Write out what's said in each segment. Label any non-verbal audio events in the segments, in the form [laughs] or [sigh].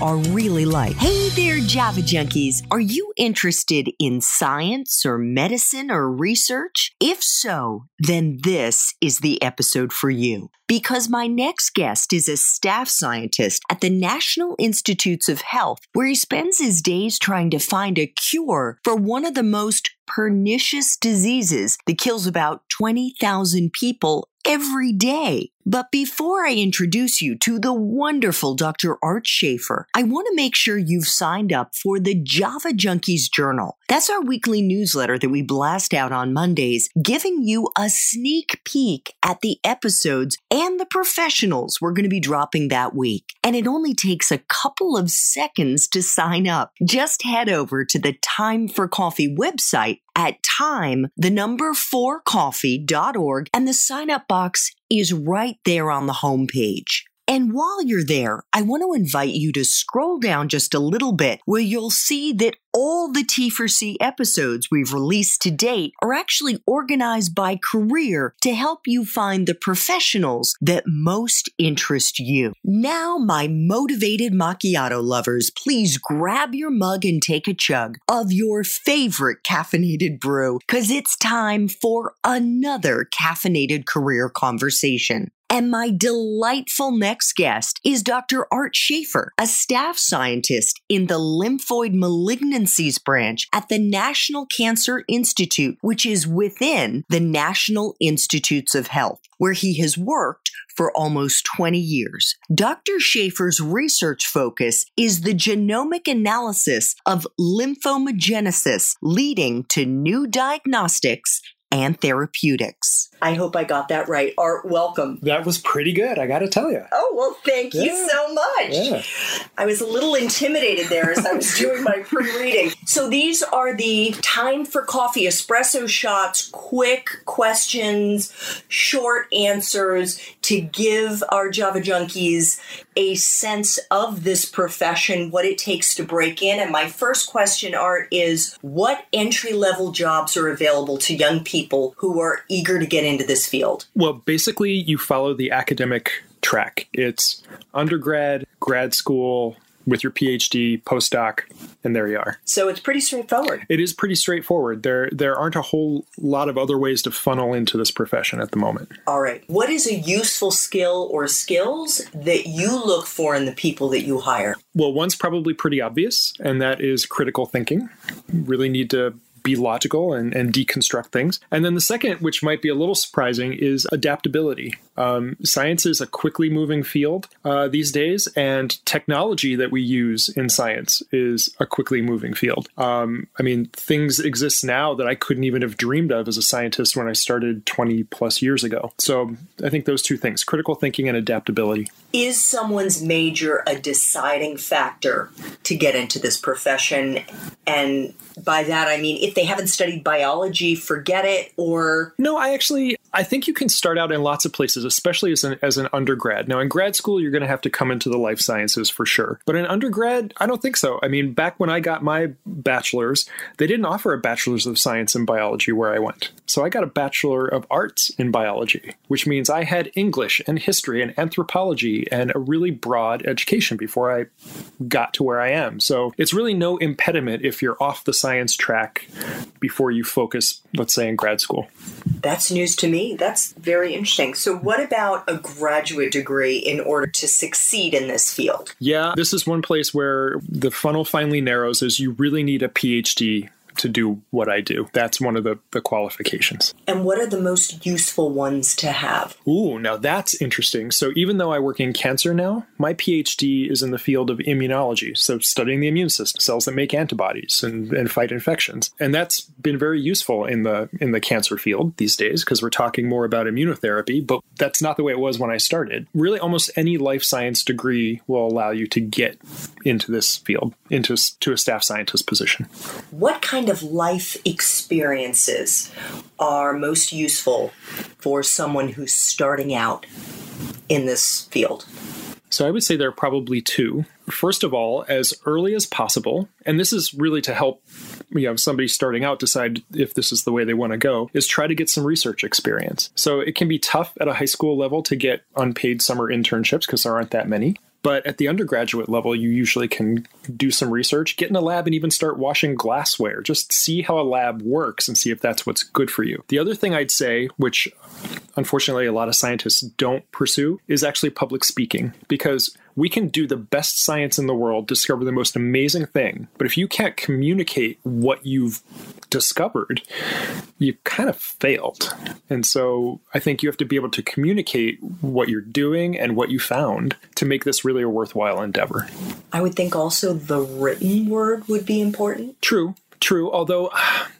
are really like. Hey there, Java Junkies. Are you interested in science or medicine or research? If so, then this is the episode for you. Because my next guest is a staff scientist at the National Institutes of Health, where he spends his days trying to find a cure for one of the most pernicious diseases that kills about 20,000 people every day. But before I introduce you to the wonderful Dr. Art Schaffer, I want to make sure you've signed up for the Java Junkies Journal. That's our weekly newsletter that we blast out on Mondays, giving you a sneak peek at the episodes and the professionals we're going to be dropping that week. And it only takes a couple of seconds to sign up. Just head over to the Time for Coffee website at time, the number four coffee.org, and the sign up box is right there on the homepage. And while you're there, I want to invite you to scroll down just a little bit where you'll see that all the T4C episodes we've released to date are actually organized by career to help you find the professionals that most interest you. Now, my motivated macchiato lovers, please grab your mug and take a chug of your favorite caffeinated brew because it's time for another caffeinated career conversation. And my delightful next guest is Dr. Art Schaffer, a staff scientist in the lymphoid malignancies branch at the National Cancer Institute, which is within the National Institutes of Health, where he has worked for almost 20 years. Dr. Schaffer's research focus is the genomic analysis of lymphomagenesis, leading to new diagnostics and therapeutics. I hope I got that right. Art, welcome. That was pretty good, I got to tell you. Oh, well, thank yeah. you so much. Yeah. I was a little intimidated there as I was doing my pre reading. [laughs] So, these are the time for coffee espresso shots, quick questions, short answers to give our Java junkies a sense of this profession, what it takes to break in. And my first question, Art, is what entry level jobs are available to young people who are eager to get into this field? Well, basically, you follow the academic track. It's undergrad, grad school, with your PhD, postdoc, and there you are. So it's pretty straightforward. It is pretty straightforward. There there aren't a whole lot of other ways to funnel into this profession at the moment. All right. What is a useful skill or skills that you look for in the people that you hire? Well, one's probably pretty obvious, and that is critical thinking. You really need to be logical and, and deconstruct things. And then the second, which might be a little surprising, is adaptability. Um, science is a quickly moving field uh, these days, and technology that we use in science is a quickly moving field. Um, I mean, things exist now that I couldn't even have dreamed of as a scientist when I started 20 plus years ago. So I think those two things critical thinking and adaptability. Is someone's major a deciding factor to get into this profession? And by that, I mean, if they haven't studied biology, forget it, or. No, I actually, I think you can start out in lots of places, especially as an, as an undergrad. Now, in grad school, you're going to have to come into the life sciences for sure. But in undergrad, I don't think so. I mean, back when I got my bachelor's, they didn't offer a bachelor's of science in biology where I went. So I got a bachelor of arts in biology, which means I had English and history and anthropology and a really broad education before I got to where I am. So it's really no impediment if you're off the science track before you focus, let's say, in grad school. That's news to me. That's very interesting. So, what about a graduate degree in order to succeed in this field? Yeah, this is one place where the funnel finally narrows is you really need a PhD to do what I do. That's one of the, the qualifications. And what are the most useful ones to have? Ooh, now that's interesting. So even though I work in cancer now, my PhD is in the field of immunology, so studying the immune system, cells that make antibodies and, and fight infections. And that's been very useful in the in the cancer field these days because we're talking more about immunotherapy, but that's not the way it was when I started. Really almost any life science degree will allow you to get into this field, into to a staff scientist position. What kind kind of life experiences are most useful for someone who's starting out in this field? So I would say there are probably two. first of all, as early as possible, and this is really to help you know somebody starting out decide if this is the way they want to go, is try to get some research experience. So it can be tough at a high school level to get unpaid summer internships because there aren't that many. But at the undergraduate level, you usually can do some research, get in a lab, and even start washing glassware. Just see how a lab works and see if that's what's good for you. The other thing I'd say, which unfortunately a lot of scientists don't pursue, is actually public speaking because we can do the best science in the world, discover the most amazing thing, but if you can't communicate what you've discovered, you kind of failed. And so I think you have to be able to communicate what you're doing and what you found to make this really a worthwhile endeavor. I would think also the written word would be important. True, true. Although,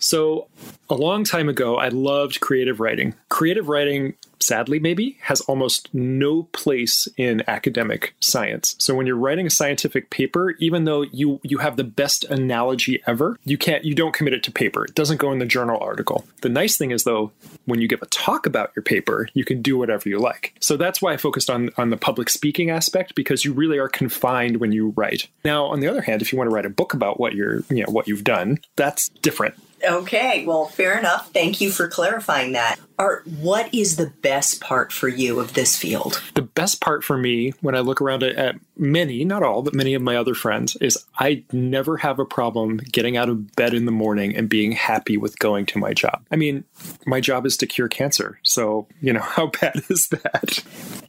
so a long time ago, I loved creative writing. Creative writing sadly maybe has almost no place in academic science. So when you're writing a scientific paper even though you you have the best analogy ever you can't you don't commit it to paper. It doesn't go in the journal article. The nice thing is though when you give a talk about your paper you can do whatever you like. So that's why i focused on on the public speaking aspect because you really are confined when you write. Now on the other hand if you want to write a book about what you're you know what you've done that's different Okay, well, fair enough. Thank you for clarifying that. Art, what is the best part for you of this field? The best part for me when I look around at many, not all, but many of my other friends, is I never have a problem getting out of bed in the morning and being happy with going to my job. I mean, my job is to cure cancer. So, you know, [laughs] how bad is that?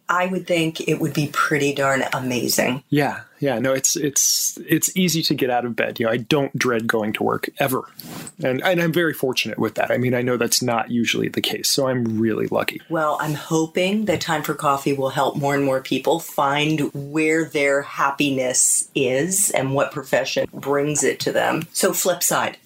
I would think it would be pretty darn amazing. Yeah, yeah. No, it's it's it's easy to get out of bed. You know, I don't dread going to work ever, and and I'm very fortunate with that. I mean, I know that's not usually the case, so I'm really lucky. Well, I'm hoping that Time for Coffee will help more and more people find where their happiness is and what profession brings it to them. So, flip side.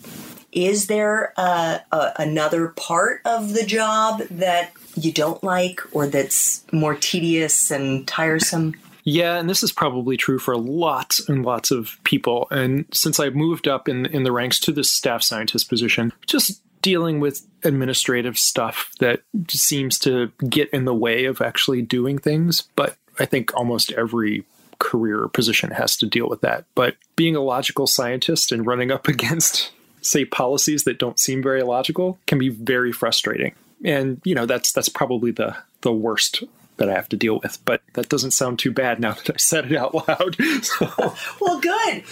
Is there uh, a, another part of the job that you don't like or that's more tedious and tiresome? Yeah, and this is probably true for lots and lots of people. And since I moved up in in the ranks to this staff scientist position, just dealing with administrative stuff that seems to get in the way of actually doing things. But I think almost every career position has to deal with that. But being a logical scientist and running up [laughs] against say policies that don't seem very logical can be very frustrating and you know that's that's probably the the worst that I have to deal with. But that doesn't sound too bad now [laughs] that I said it out loud. [laughs] So. [laughs] well, good.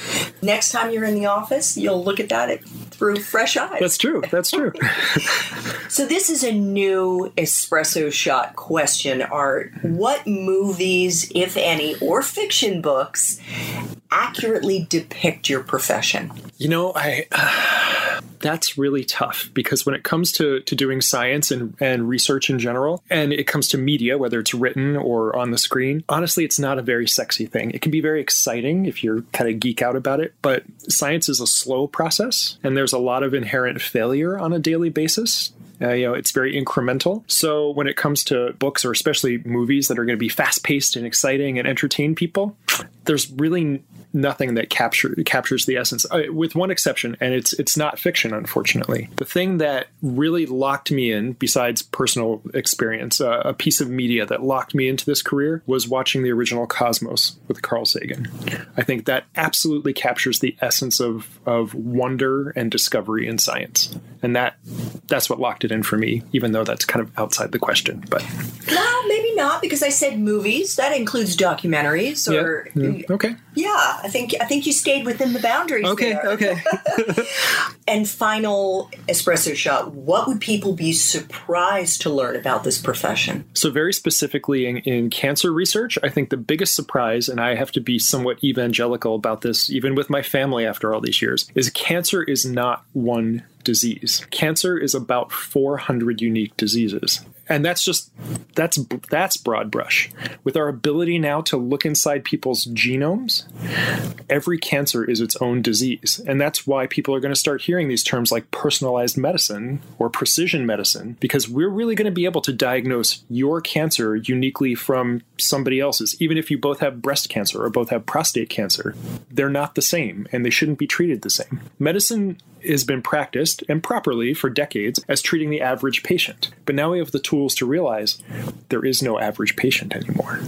Next time you're in the office, you'll look at that through fresh eyes. That's true. That's true. so this is a new espresso shot question, Art. What movies, if any, or fiction books accurately depict your profession? You know, I. Uh, that's really tough because when it comes to, to doing science and, and research in general, and it comes to media, whether it's written or on the screen, honestly, it's not a very sexy thing. It can be very exciting if you're kind of geek out about it, but science is a slow process, and there's a lot of inherent failure on a daily basis. Uh, you know, it's very incremental. So when it comes to books or especially movies that are going to be fast paced and exciting and entertain people, there's really nothing that capture, captures the essence, uh, with one exception, and it's it's not fiction, unfortunately. The thing that really locked me in, besides personal experience, uh, a piece of media that locked me into this career was watching the original Cosmos with Carl Sagan. I think that absolutely captures the essence of of wonder and discovery in science, and that that's what locked it in for me. Even though that's kind of outside the question, but not because I said movies. That includes documentaries or yeah. Okay. Yeah, I think I think you stayed within the boundaries. Okay, there. okay. [laughs] [laughs] and final espresso shot. What would people be surprised to learn about this profession? So very specifically in, in cancer research, I think the biggest surprise, and I have to be somewhat evangelical about this, even with my family after all these years, is cancer is not one disease. Cancer is about 400 unique diseases and that's just that's that's broad brush. With our ability now to look inside people's genomes every cancer is its own disease. And that's why people are going to start hearing these terms like personalized medicine or precision medicine because we're really going to be able to diagnose your cancer uniquely from somebody else's. Even if you both have breast cancer or both have prostate cancer they're not the same and they shouldn't be treated the same. Medicine has been practiced and properly for decades as treating the average patient. But now we have the tools to realize there is no average patient anymore.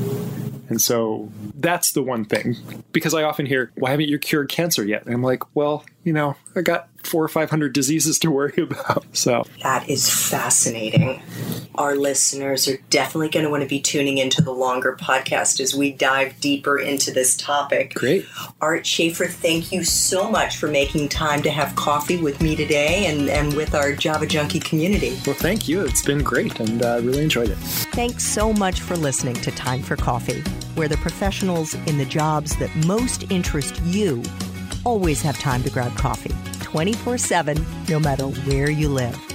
And so that's the one thing. Because I often hear, why haven't you cured cancer yet? And I'm like, well, you know, I got four or 500 diseases to worry [laughs] about. So that is fascinating. Our listeners are definitely going to want to be tuning into the longer podcast as we dive deeper into this topic. Great. Art Schaffer, thank you so much for making time to have coffee with me today and, and with our Java Junkie community. Well, thank you. It's been great and uh, really enjoyed it. Thanks so much for listening to Time for Coffee, where the professionals in the jobs that most interest you always have time to grab coffee 24 7, no matter where you live.